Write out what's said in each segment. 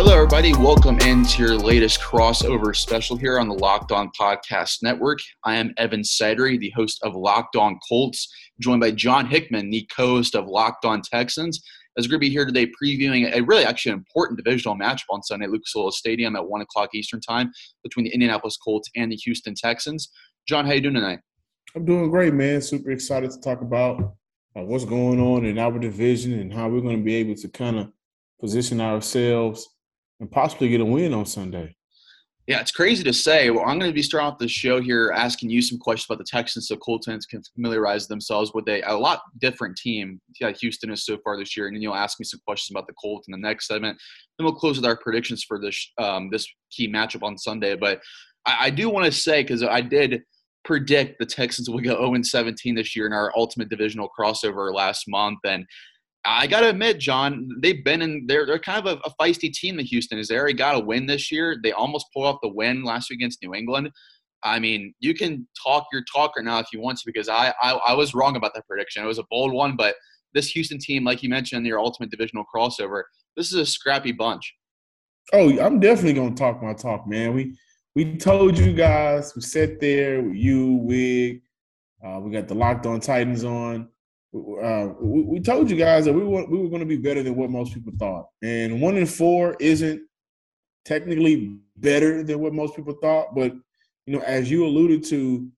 Hello, everybody. Welcome into your latest crossover special here on the Locked On Podcast Network. I am Evan Sidery, the host of Locked On Colts, joined by John Hickman, the co host of Locked On Texans. As we're going to be here today previewing a really actually an important divisional matchup on Sunday at Lucas Oil Stadium at 1 o'clock Eastern Time between the Indianapolis Colts and the Houston Texans. John, how you doing tonight? I'm doing great, man. Super excited to talk about uh, what's going on in our division and how we're going to be able to kind of position ourselves and possibly get a win on Sunday. Yeah, it's crazy to say. Well, I'm going to be starting off the show here asking you some questions about the Texans so Colts fans can familiarize themselves with a, a lot different team. Yeah, Houston is so far this year. And then you'll ask me some questions about the Colts in the next segment. Then we'll close with our predictions for this, um, this key matchup on Sunday. But I, I do want to say, because I did predict the Texans will go 0 17 this year in our ultimate divisional crossover last month. And I got to admit, John, they've been in. They're they're kind of a, a feisty team. The Houston is they already got a win this year. They almost pulled off the win last week against New England. I mean, you can talk your talk right now if you want to, because I, I I was wrong about that prediction. It was a bold one, but this Houston team, like you mentioned your ultimate divisional crossover, this is a scrappy bunch. Oh, I'm definitely gonna talk my talk, man. We we told you guys. We sat there with you, Wig. Uh, we got the Locked On Titans on uh, we, told you guys that we were we were going to be better than what most people thought, and one in four isn't technically better than what most people thought. But you know, as you alluded to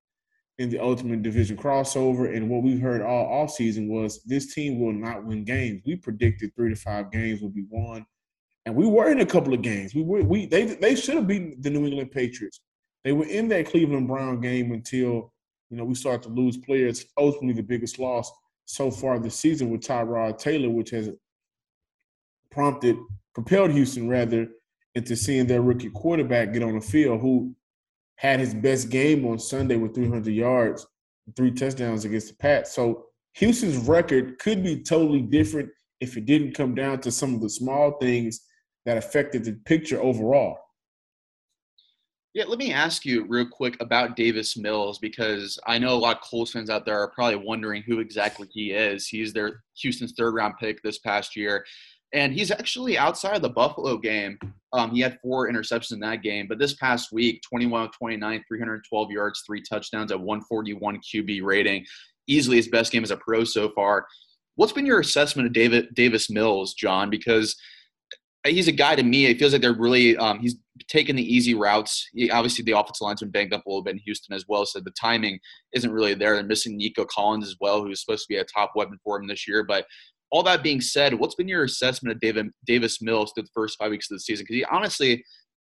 in the Ultimate Division crossover, and what we've heard all off season was this team will not win games. We predicted three to five games will be won, and we were in a couple of games. We were we they they should have beaten the New England Patriots. They were in that Cleveland Brown game until you know we started to lose players. Ultimately, the biggest loss so far this season with Tyrod Taylor, which has prompted, propelled Houston rather into seeing their rookie quarterback get on the field, who had his best game on Sunday with 300 yards, three touchdowns against the Pats. So Houston's record could be totally different if it didn't come down to some of the small things that affected the picture overall. Yeah, let me ask you real quick about Davis Mills because I know a lot of Colts fans out there are probably wondering who exactly he is. He's their Houston's third round pick this past year. And he's actually outside of the Buffalo game. Um, he had four interceptions in that game. But this past week, 21 of 29, 312 yards, three touchdowns at 141 QB rating. Easily his best game as a pro so far. What's been your assessment of David Davis Mills, John? Because – he's a guy to me. It feels like they're really um, he's taking the easy routes. He, obviously, the offensive line's been banged up a little bit in Houston as well, so the timing isn't really there. They're missing Nico Collins as well, who's supposed to be a top weapon for him this year. But all that being said, what's been your assessment of David Davis Mills through the first five weeks of the season? Because he honestly,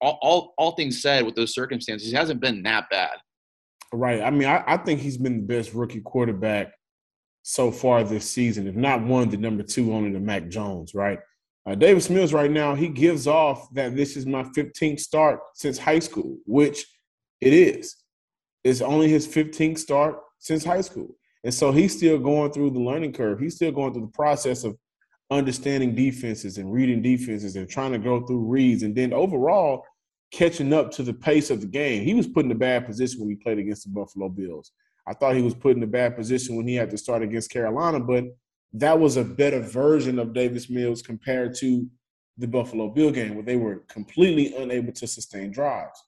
all, all all things said, with those circumstances, he hasn't been that bad. Right. I mean, I, I think he's been the best rookie quarterback so far this season, if not one, the number two only to Mac Jones. Right. Uh, Davis Mills right now, he gives off that this is my 15th start since high school, which it is. It's only his 15th start since high school. And so he's still going through the learning curve. He's still going through the process of understanding defenses and reading defenses and trying to go through reads and then overall catching up to the pace of the game. He was put in a bad position when he played against the Buffalo Bills. I thought he was put in a bad position when he had to start against Carolina, but that was a better version of Davis Mills compared to the Buffalo Bill game, where they were completely unable to sustain drives.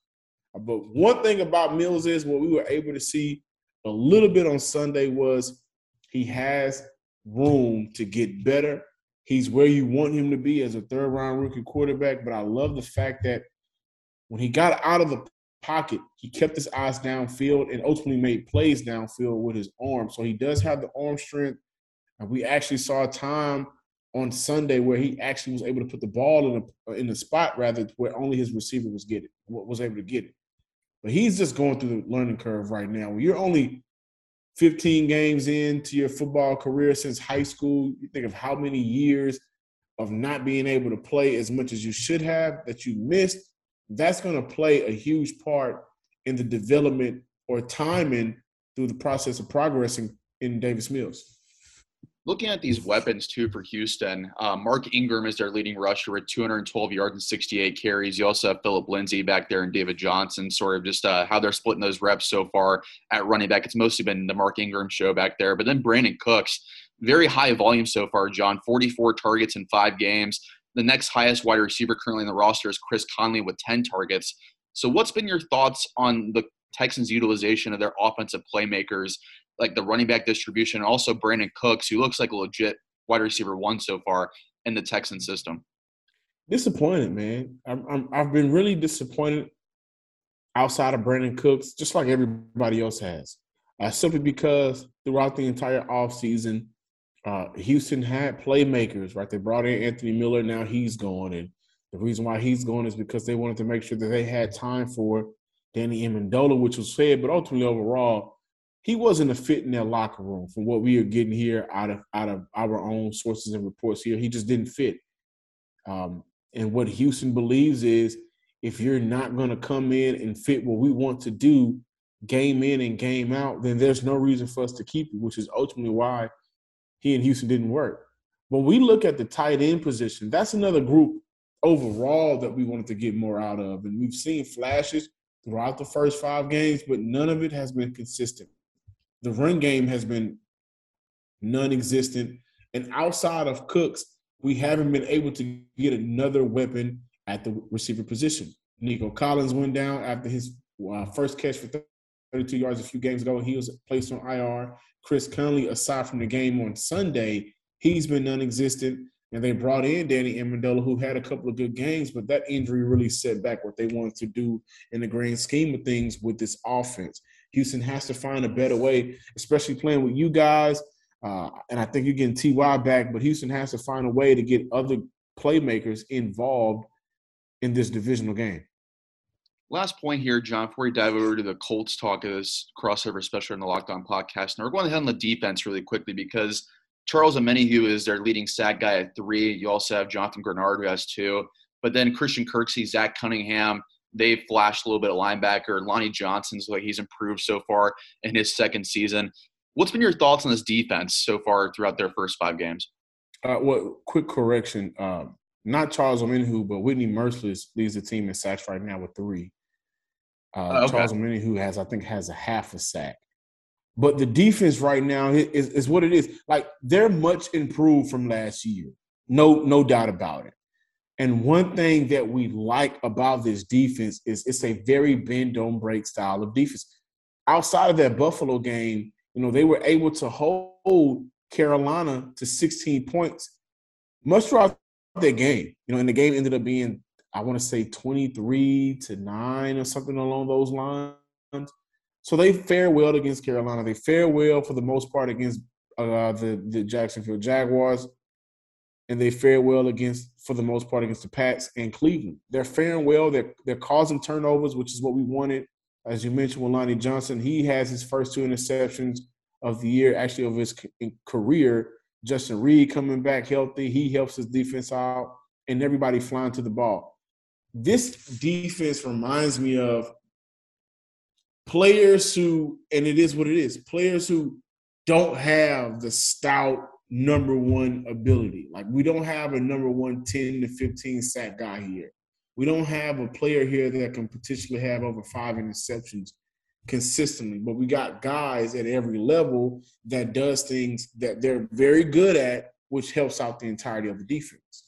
But one thing about Mills is what we were able to see a little bit on Sunday was he has room to get better. He's where you want him to be as a third round rookie quarterback. But I love the fact that when he got out of the pocket, he kept his eyes downfield and ultimately made plays downfield with his arm. So he does have the arm strength and we actually saw a time on Sunday where he actually was able to put the ball in a in the spot rather where only his receiver was getting was able to get it. But he's just going through the learning curve right now. When you're only 15 games into your football career since high school, you think of how many years of not being able to play as much as you should have that you missed. That's going to play a huge part in the development or timing through the process of progressing in Davis Mills looking at these weapons too for Houston, uh, Mark Ingram is their leading rusher with 212 yards and 68 carries. You also have Phillip Lindsay back there and David Johnson, sort of just uh, how they're splitting those reps so far at running back. It's mostly been the Mark Ingram show back there. But then Brandin Cooks, very high volume so far, John, 44 targets in five games. The next highest wide receiver currently in the roster is Chris Conley with 10 targets. So, what's been your thoughts on the Texans' utilization of their offensive playmakers like the running back distribution, and also Brandin Cooks, who looks like a legit wide receiver one so far in the Texan system. Disappointed, man. I'm, i have been really disappointed outside of Brandin Cooks, just like everybody else has. Uh, simply because throughout the entire offseason, uh, Houston had playmakers, right? They brought in Anthony Miller. Now he's gone. And the reason why he's gone is because they wanted to make sure that they had time for Danny Amendola, which was said, but ultimately overall, he wasn't a fit in their locker room from what we are getting here out of out of our own sources and reports here. He just didn't fit. Um, and what Houston believes is if you're not going to come in and fit what we want to do, game in and game out, then there's no reason for us to keep you, which is ultimately why he and Houston didn't work. When we look at the tight end position, that's another group overall that we wanted to get more out of. And we've seen flashes throughout the first five games, but none of it has been consistent. The run game has been non-existent, and outside of Cooks, we haven't been able to get another weapon at the receiver position. Nico Collins went down after his uh, first catch for 32 yards a few games ago. He was placed on IR. Chris Conley, aside from the game on Sunday, he's been non-existent. And they brought in Danny Amendola, who had a couple of good games, but that injury really set back what they wanted to do in the grand scheme of things with this offense. Houston has to find a better way, especially playing with you guys. Uh, and I think you're getting Ty back, but Houston has to find a way to get other playmakers involved in this divisional game. Last point here, John, before we dive over to the Colts talk of this crossover special in the Locked On podcast. And we're going to head on the defense really quickly because Charles Omenihu is their leading sack guy at three. You also have Jonathan Greenard who has two. But then Christian Kirksey, Zach Cunningham, they've flashed a little bit of linebacker. Lonnie Johnson's like he's improved so far in his second season. What's been your thoughts on this defense so far throughout their first five games? Uh, well, quick correction. Um, not Charles Omenihu, but Whitney Mercilus leads the team in sacks right now with three. Uh, okay. Charles Omenihu has, I think, has a half a sack. But the defense right now is, is what it is. Like they're much improved from last year. No, no doubt about it. And one thing that we like about this defense is it's a very bend don't break style of defense. Outside of that Buffalo game, you know, they were able to hold Carolina to 16 points much throughout that game. You know, and the game ended up being, I want to say 23 to 9 or something along those lines. So they fare well against Carolina. They fare well for the most part against uh, the, the Jacksonville Jaguars and they fare well against, for the most part, against the Pats and Cleveland. They're faring well. They're they're causing turnovers, which is what we wanted. As you mentioned, with Lonnie Johnson, he has his first two interceptions of the year, actually of his career. Justin Reid coming back healthy, he helps his defense out, and everybody flying to the ball. This defense reminds me of players who, and it is what it is, players who don't have the stout number one ability. Like we don't have a number one 10 to 15 sack guy here. We don't have a player here that can potentially have over five interceptions consistently, but we got guys at every level that does things that they're very good at, which helps out the entirety of the defense.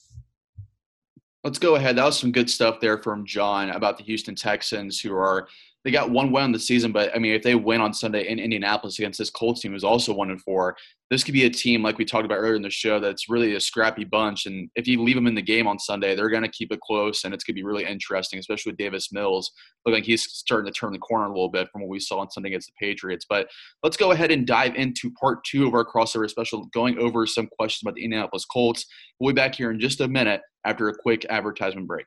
Let's go ahead. That was some good stuff there from John about the Houston Texans, who are they got one win on the season, but I mean, if they win on Sunday in Indianapolis against this Colts team, who's also one and four, this could be a team like we talked about earlier in the show that's really a scrappy bunch. And if you leave them in the game on Sunday, they're going to keep it close, and it's going to be really interesting, especially with Davis Mills. Looking like he's starting to turn the corner a little bit from what we saw on Sunday against the Patriots. But let's go ahead and dive into part two of our crossover special, going over some questions about the Indianapolis Colts. We'll be back here in just a minute after a quick advertisement break.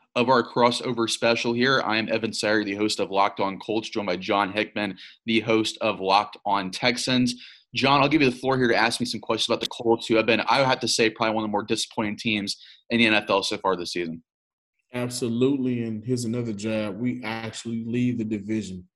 of our crossover special here. I am Evan Sidery, the host of Locked On Colts, joined by John Hickman, the host of Locked On Texans. John, I'll give you the floor here to ask me some questions about the Colts, who have been, I have to say, probably one of the more disappointing teams in the NFL so far this season. Absolutely. And here's another jab. We actually lead the division.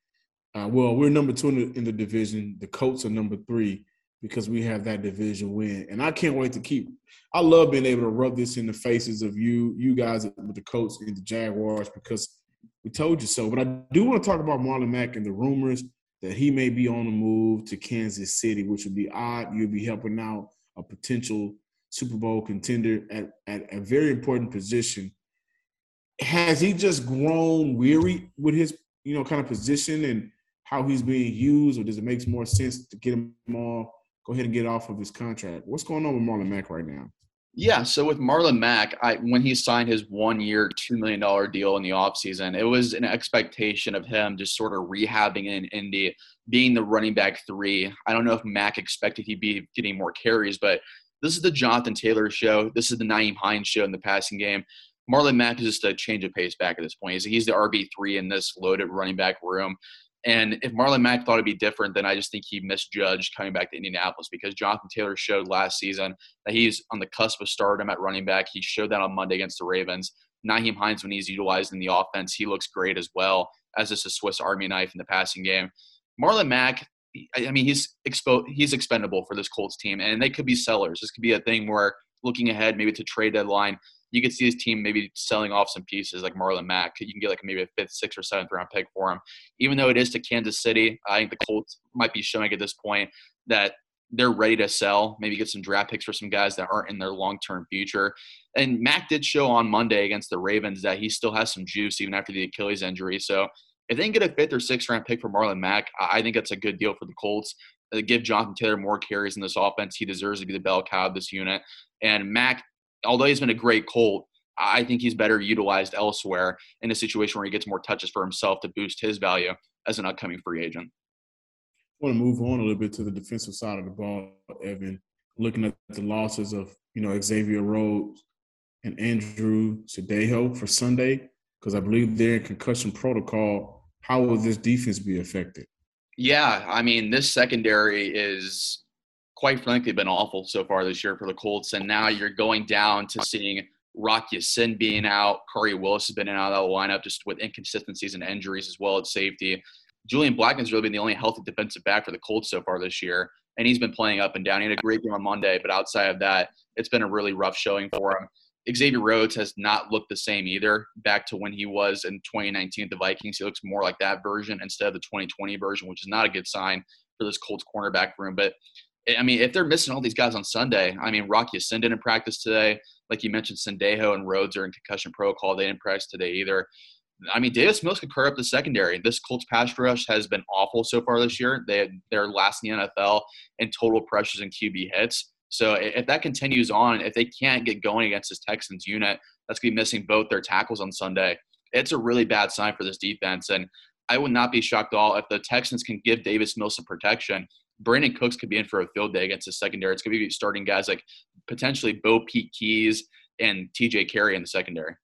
Uh, well, we're number two in the, in the division. The Colts are number three because we have that division win. And I can't wait to keep I love being able to rub this in the faces of you, you guys with the Colts and the Jaguars because we told you so. But I do want to talk about Marlon Mack and the rumors that he may be on the move to Kansas City, which would be odd. You'd be helping out a potential Super Bowl contender at, at a very important position. Has he just grown weary with his, you know, kind of position and how he's being used, or does it make more sense to get him off go ahead and get off of his contract. What's going on with Marlon Mack right now? Yeah, so with Marlon Mack, I, when he signed his one year, $2 million deal in the offseason, it was an expectation of him just sort of rehabbing in Indy, being the running back three. I don't know if Mack expected he'd be getting more carries, but this is the Jonathan Taylor show. This is the Nyheim Hines show in the passing game. Marlon Mack is just a change of pace back at this point. He's, he's the RB3 in this loaded running back room. And if Marlon Mack thought it'd be different, then I just think he misjudged coming back to Indianapolis because Jonathan Taylor showed last season that he's on the cusp of stardom at running back. He showed that on Monday against the Ravens. Nyheim Hines, when he's utilized in the offense, he looks great as well as just a Swiss Army knife in the passing game. Marlon Mack, I mean, he's expo- he's expendable for this Colts team, and they could be sellers. This could be a thing where looking ahead, maybe to trade deadline, you could see his team maybe selling off some pieces like Marlon Mack. You can get like maybe a fifth, sixth, or seventh round pick for him. Even though it is to Kansas City, I think the Colts might be showing at this point that they're ready to sell, maybe get some draft picks for some guys that aren't in their long term future. And Mack did show on Monday against the Ravens that he still has some juice even after the Achilles injury. So if they can get a fifth or sixth round pick for Marlon Mack, I think that's a good deal for the Colts. Uh, give Jonathan Taylor more carries in this offense. He deserves to be the bell cow of this unit. And Mack although he's been a great Colt, I think he's better utilized elsewhere in a situation where he gets more touches for himself to boost his value as an upcoming free agent. I want to move on a little bit to the defensive side of the ball, Evan. Looking at the losses of you know Xavier Rhodes and Andrew Sendejo for Sunday, because I believe they're in concussion protocol. How will this defense be affected? Yeah, I mean, this secondary is quite frankly been awful so far this year for the Colts. And now you're going down to seeing Rock Ya-Sin being out. Khari Willis has been in out of the lineup just with inconsistencies and injuries as well at safety. Julian Blackmon's really been the only healthy defensive back for the Colts so far this year. And he's been playing up and down. He had a great game on Monday, but outside of that, it's been a really rough showing for him. Xavier Rhodes has not looked the same either. Back to when he was in 2019 at the Vikings, he looks more like that version instead of the 2020 version, which is not a good sign for this Colts cornerback room. But I mean, if they're missing all these guys on Sunday, I mean, Rock Ya-Sin didn't practice today. Like you mentioned, Sendejo and Rhodes are in concussion protocol. They didn't practice today either. I mean, Davis Mills could clear up the secondary. This Colts pass rush has been awful so far this year. They they're last in the NFL in total pressures and QB hits. So if that continues on, if they can't get going against this Texans unit, that's going to be missing both their tackles on Sunday. It's a really bad sign for this defense. And I would not be shocked at all if the Texans can give Davis Mills some protection. Brandin Cooks could be in for a field day against the secondary. It's going to be starting guys like potentially BoPete Keyes and TJ Carrie in the secondary.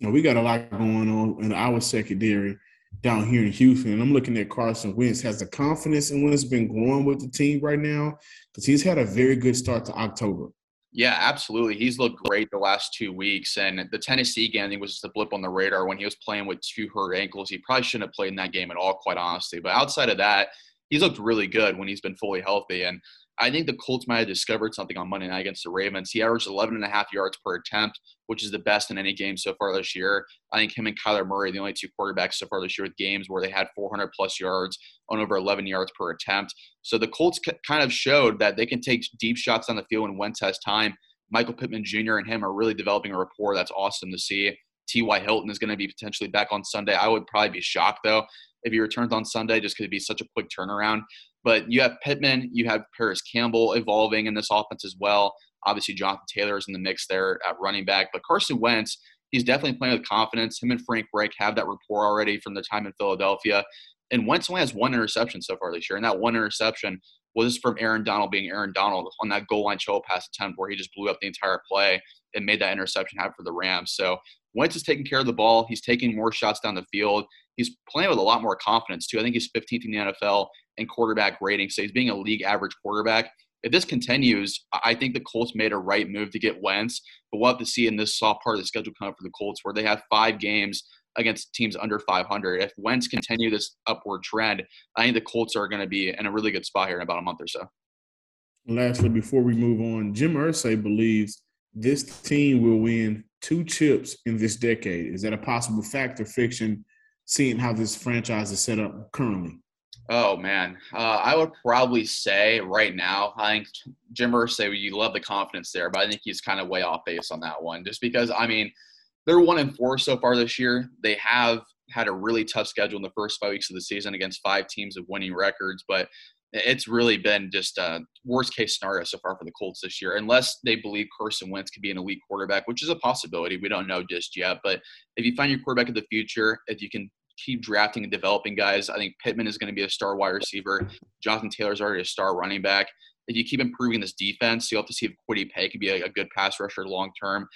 Now, we got a lot going on in our secondary down here in Houston. And I'm looking at Carson Wentz. Has the confidence in Wentz been growing with the team right now? Because he's had a very good start to October. Yeah, absolutely. He's looked great the last two weeks. And the Tennessee game, I think, was just a blip on the radar when he was playing with two hurt ankles. He probably shouldn't have played in that game at all, quite honestly. But outside of that, he's looked really good when he's been fully healthy. And I think the Colts might have discovered something on Monday night against the Ravens. He averaged 11 and a half yards per attempt, which is the best in any game so far this year. I think him and Kyler Murray, the only two quarterbacks so far this year with games where they had 400 plus yards on over 11 yards per attempt. So the Colts kind of showed that they can take deep shots on the field when Wentz has time. Michael Pittman Jr. and him are really developing a rapport that's awesome to see. T.Y. Hilton is going to be potentially back on Sunday. I would probably be shocked, though, if he returns on Sunday just it'd be such a quick turnaround. But you have Pittman, you have Parris Campbell evolving in this offense as well. Obviously, Jonathan Taylor is in the mix there at running back. But Carson Wentz, he's definitely playing with confidence. Him and Frank Reich have that rapport already from their time in Philadelphia. And Wentz only has one interception so far this year. And that one interception was from Aaron Donald being Aaron Donald on that goal line show pass attempt where he just blew up the entire play and made that interception happen for the Rams. So Wentz is taking care of the ball. He's taking more shots down the field. He's playing with a lot more confidence, too. I think he's 15th in the NFL in quarterback rating. So he's being a league average quarterback. If this continues, I think the Colts made a right move to get Wentz, but we'll have to see in this soft part of the schedule coming up for the Colts where they have five games against teams under 500. If Wentz continue this upward trend, I think the Colts are going to be in a really good spot here in about a month or so. Lastly, before we move on, Jim Irsay believes this team will win two chips in this decade. Is that a possible fact or fiction, seeing how this franchise is set up currently? Oh man, uh, I would probably say right now, I think Jim Irsay, you love the confidence there, but I think he's kind of way off base on that one. Just because, I mean, they're one and four so far this year. They have had a really tough schedule in the first five weeks of the season against five teams of winning records, but it's really been just a worst case scenario so far for the Colts this year, unless they believe Carson Wentz could be an elite quarterback, which is a possibility. We don't know just yet. But if you find your quarterback of the future, if you can keep drafting and developing guys. I think Pittman is going to be a star wide receiver. Jonathan Taylor's already a star running back. If you keep improving this defense, you'll have to see if Kwity Paye could be a, a good pass rusher long term.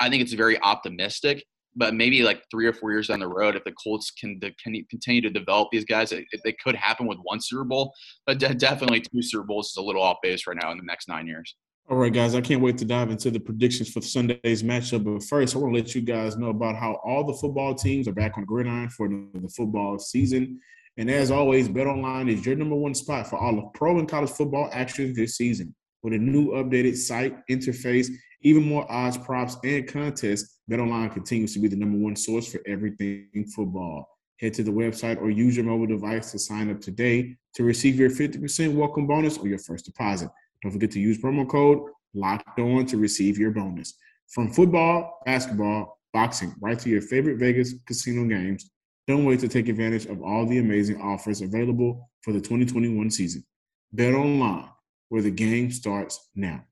I think it's very optimistic, but maybe like three or four years down the road, if the Colts can, can continue to develop these guys, it, it could happen with one Super Bowl. But de- definitely two Super Bowls is a little off base right now in the next nine years. All right, guys, I can't wait to dive into the predictions for Sunday's matchup. But first, I want to let you guys know about how all the football teams are back on gridiron for the football season. And as always, BetOnline is your number one spot for all of pro and college football action this season. With a new updated site, interface, even more odds, props, and contests, BetOnline continues to be the number one source for everything football. Head to the website or use your mobile device to sign up today to receive your 50% welcome bonus or your first deposit. Don't forget to use promo code locked on to receive your bonus. From football, basketball, boxing, right to your favorite Vegas casino games, don't wait to take advantage of all the amazing offers available for the 2021 season. Bet online, where the game starts now.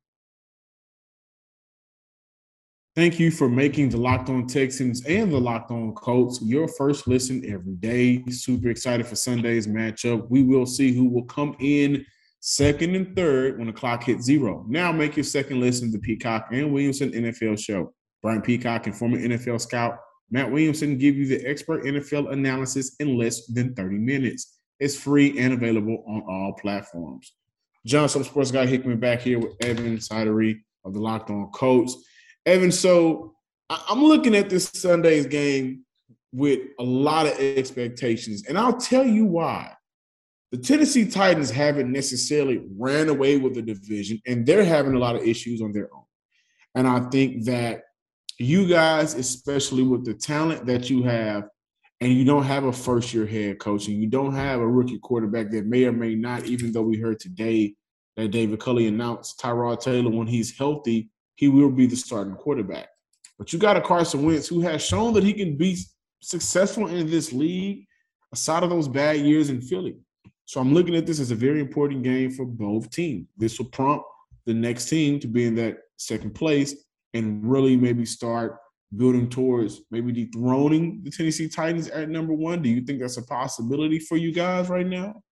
Thank you for making the Locked On Texans and the Locked On Colts your first listen every day. Super excited for Sunday's matchup. We will see who will come in second and third when the clock hits zero. Now make your second listen to Peacock and Williamson NFL show. Brian Peacock and former NFL scout Matt Williamson give you the expert NFL analysis in less than 30 minutes. It's free and available on all platforms. John, some sports guy Hickman back here with Evan Sidery of the Locked On Colts. Evan, so I'm looking at this Sunday's game with a lot of expectations, and I'll tell you why the Tennessee Titans haven't necessarily ran away with the division, and they're having a lot of issues on their own. And I think that you guys, especially with the talent that you have, and you don't have a first year head coach, and you don't have a rookie quarterback that may or may not, even though we heard today that David Culley announced Tyrod Taylor, when he's healthy, he will be the starting quarterback. But you got a Carson Wentz who has shown that he can be successful in this league aside of those bad years in Philly. So I'm looking at this as a very important game for both teams. This will prompt the next team to be in that second place and really maybe start building towards maybe dethroning the Tennessee Titans at number one? Do you think that's a possibility for you guys right now?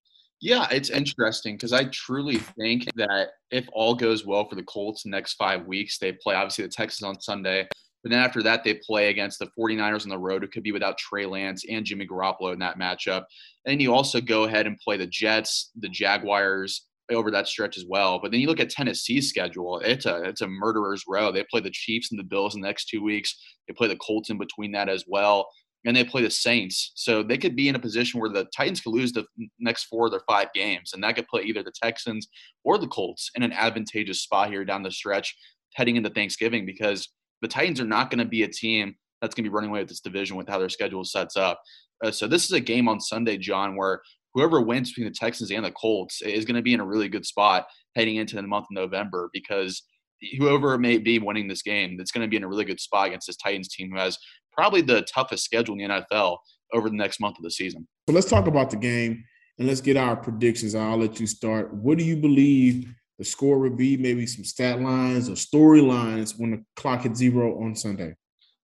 Yeah, it's interesting because I truly think that if all goes well for the Colts next five weeks, they play obviously the Texans on Sunday, but then after that, they play against the 49ers on the road. It could be without Trey Lance and Jimmy Garoppolo in that matchup. And then you also go ahead and play the Jets, the Jaguars, over that stretch as well. But then you look at Tennessee's schedule; it's a it's a murderer's row. They play the Chiefs and the Bills in the next two weeks. They play the Colts in between that as well, and they play the Saints. So they could be in a position where the Titans could lose the next four of their five games, and that could put either the Texans or the Colts in an advantageous spot here down the stretch heading into Thanksgiving because the Titans are not going to be a team that's going to be running away with this division with how their schedule sets up. Uh, so this is a game on Sunday, John, where whoever wins between the Texans and the Colts is going to be in a really good spot heading into the month of November because whoever may be winning this game, it's going to be in a really good spot against this Titans team who has probably the toughest schedule in the NFL over the next month of the season. So let's talk about the game and let's get our predictions. I'll let you start. What do you believe the score would be? Maybe some stat lines or storylines when the clock hits zero on Sunday.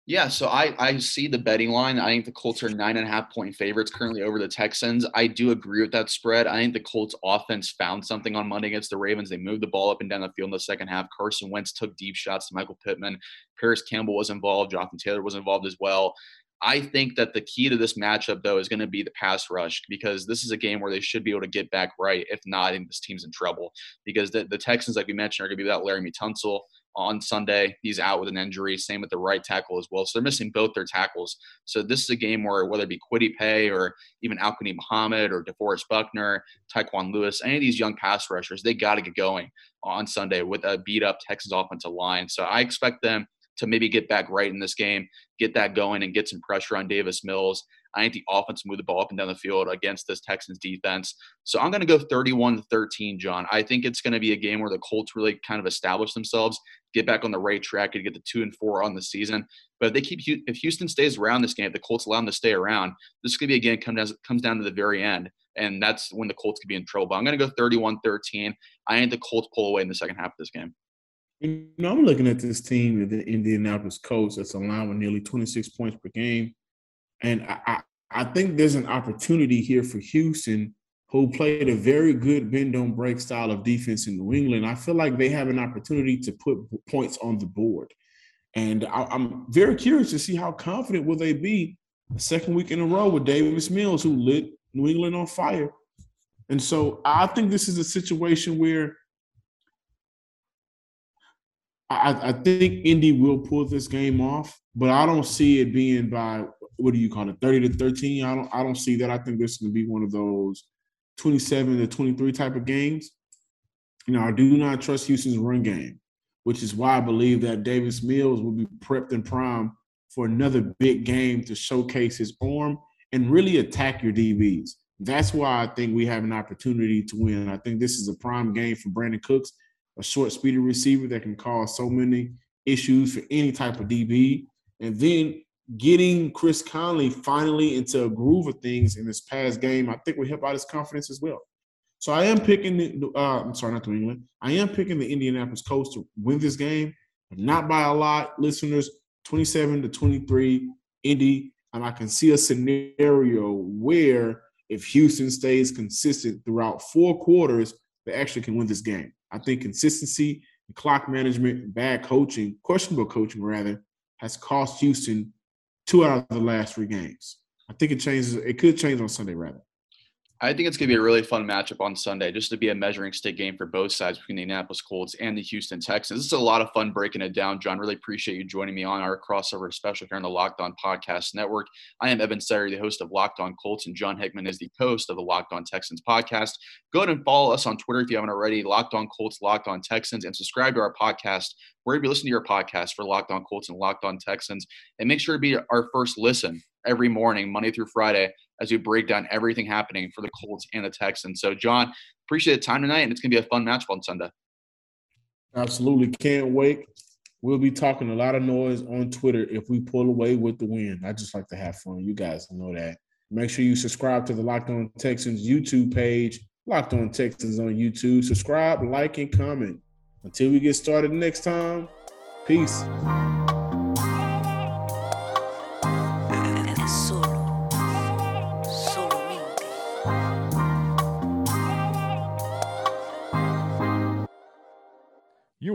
Yeah, so I, I see the betting line. I think the Colts are nine and a half point favorites currently over the Texans. I do agree with that spread. I think the Colts offense found something on Monday against the Ravens. They moved the ball up and down the field in the second half. Carson Wentz took deep shots to Michael Pittman. Parris Campbell was involved. Jonathan Taylor was involved as well. I think that the key to this matchup, though, is going to be the pass rush because this is a game where they should be able to get back right. If not, I think this team's in trouble because the, the Texans, like we mentioned, are going to be without Laremy Tunsil on Sunday. He's out with an injury. Same with the right tackle as well. So they're missing both their tackles. So this is a game where whether it be Kwity Paye or even Al-Quadin Muhammad or DeForest Buckner, Tyquan Lewis, any of these young pass rushers, they got to get going on Sunday with a beat up Texas offensive line. So I expect them to maybe get back right in this game, get that going, and get some pressure on Davis Mills. I think the offense move the ball up and down the field against this Texans defense. So I'm going to go 31 13, John. I think it's going to be a game where the Colts really kind of establish themselves, get back on the right track, and get the two and four on the season. But if they keep if Houston stays around this game, if the Colts allow them to stay around, this could be a game come down, comes down to the very end. And that's when the Colts could be in trouble. But I'm going to go 31 13. I think the Colts pull away in the second half of this game. You know, I'm looking at this team, the Indianapolis Colts, that's allowing nearly 26 points per game. And I, I think there's an opportunity here for Houston, who played a very good bend don't break style of defense in New England. I feel like they have an opportunity to put points on the board. And I, am very curious to see how confident will they be the second week in a row with Davis Mills, who lit New England on fire. And so I think this is a situation where I, I think Indy will pull this game off, but I don't see it being by what do you call it, 30 to 13. I don't I don't see that. I think this is gonna be one of those 27 to 23 type of games. You know, I do not trust Houston's run game, which is why I believe that Davis Mills will be prepped and primed for another big game to showcase his arm and really attack your DBs. That's why I think we have an opportunity to win. I think this is a prime game for Brandin Cooks, a short, speedy receiver that can cause so many issues for any type of DB. And then getting Chris Conley finally into a groove of things in this past game, I think will help out his confidence as well. So I am picking the, uh, I'm sorry, not New England. I am picking the Indianapolis Colts to win this game, not by a lot. Listeners, 27 to 23, Indy. And I can see a scenario where if Houston stays consistent throughout four quarters, they actually can win this game. I think consistency, clock management, bad coaching, questionable coaching rather, has cost Houston two out of the last three games. I think it changes. It could change on Sunday, rather. I think it's going to be a really fun matchup on Sunday, just to be a measuring stick game for both sides between the Indianapolis Colts and the Houston Texans. This is a lot of fun breaking it down, John. Really appreciate you joining me on our crossover special here on the Locked On Podcast Network. I am Evan Sidery, the host of Locked On Colts, and John Hickman is the host of the Locked On Texans podcast. Go ahead and follow us on Twitter if you haven't already, Locked On Colts, Locked On Texans, and subscribe to our podcast wherever you listen to your podcast for Locked On Colts and Locked On Texans. And make sure to be our first listen every morning, Monday through Friday, as we break down everything happening for the Colts and the Texans. So, John, appreciate the time tonight, and it's going to be a fun matchup on Sunday. Absolutely. Can't wait. We'll be talking a lot of noise on Twitter if we pull away with the win. I just like to have fun. You guys know that. Make sure you subscribe to the Locked On Texans YouTube page, Locked On Texans on YouTube. Subscribe, like, and comment. Until we get started next time, peace.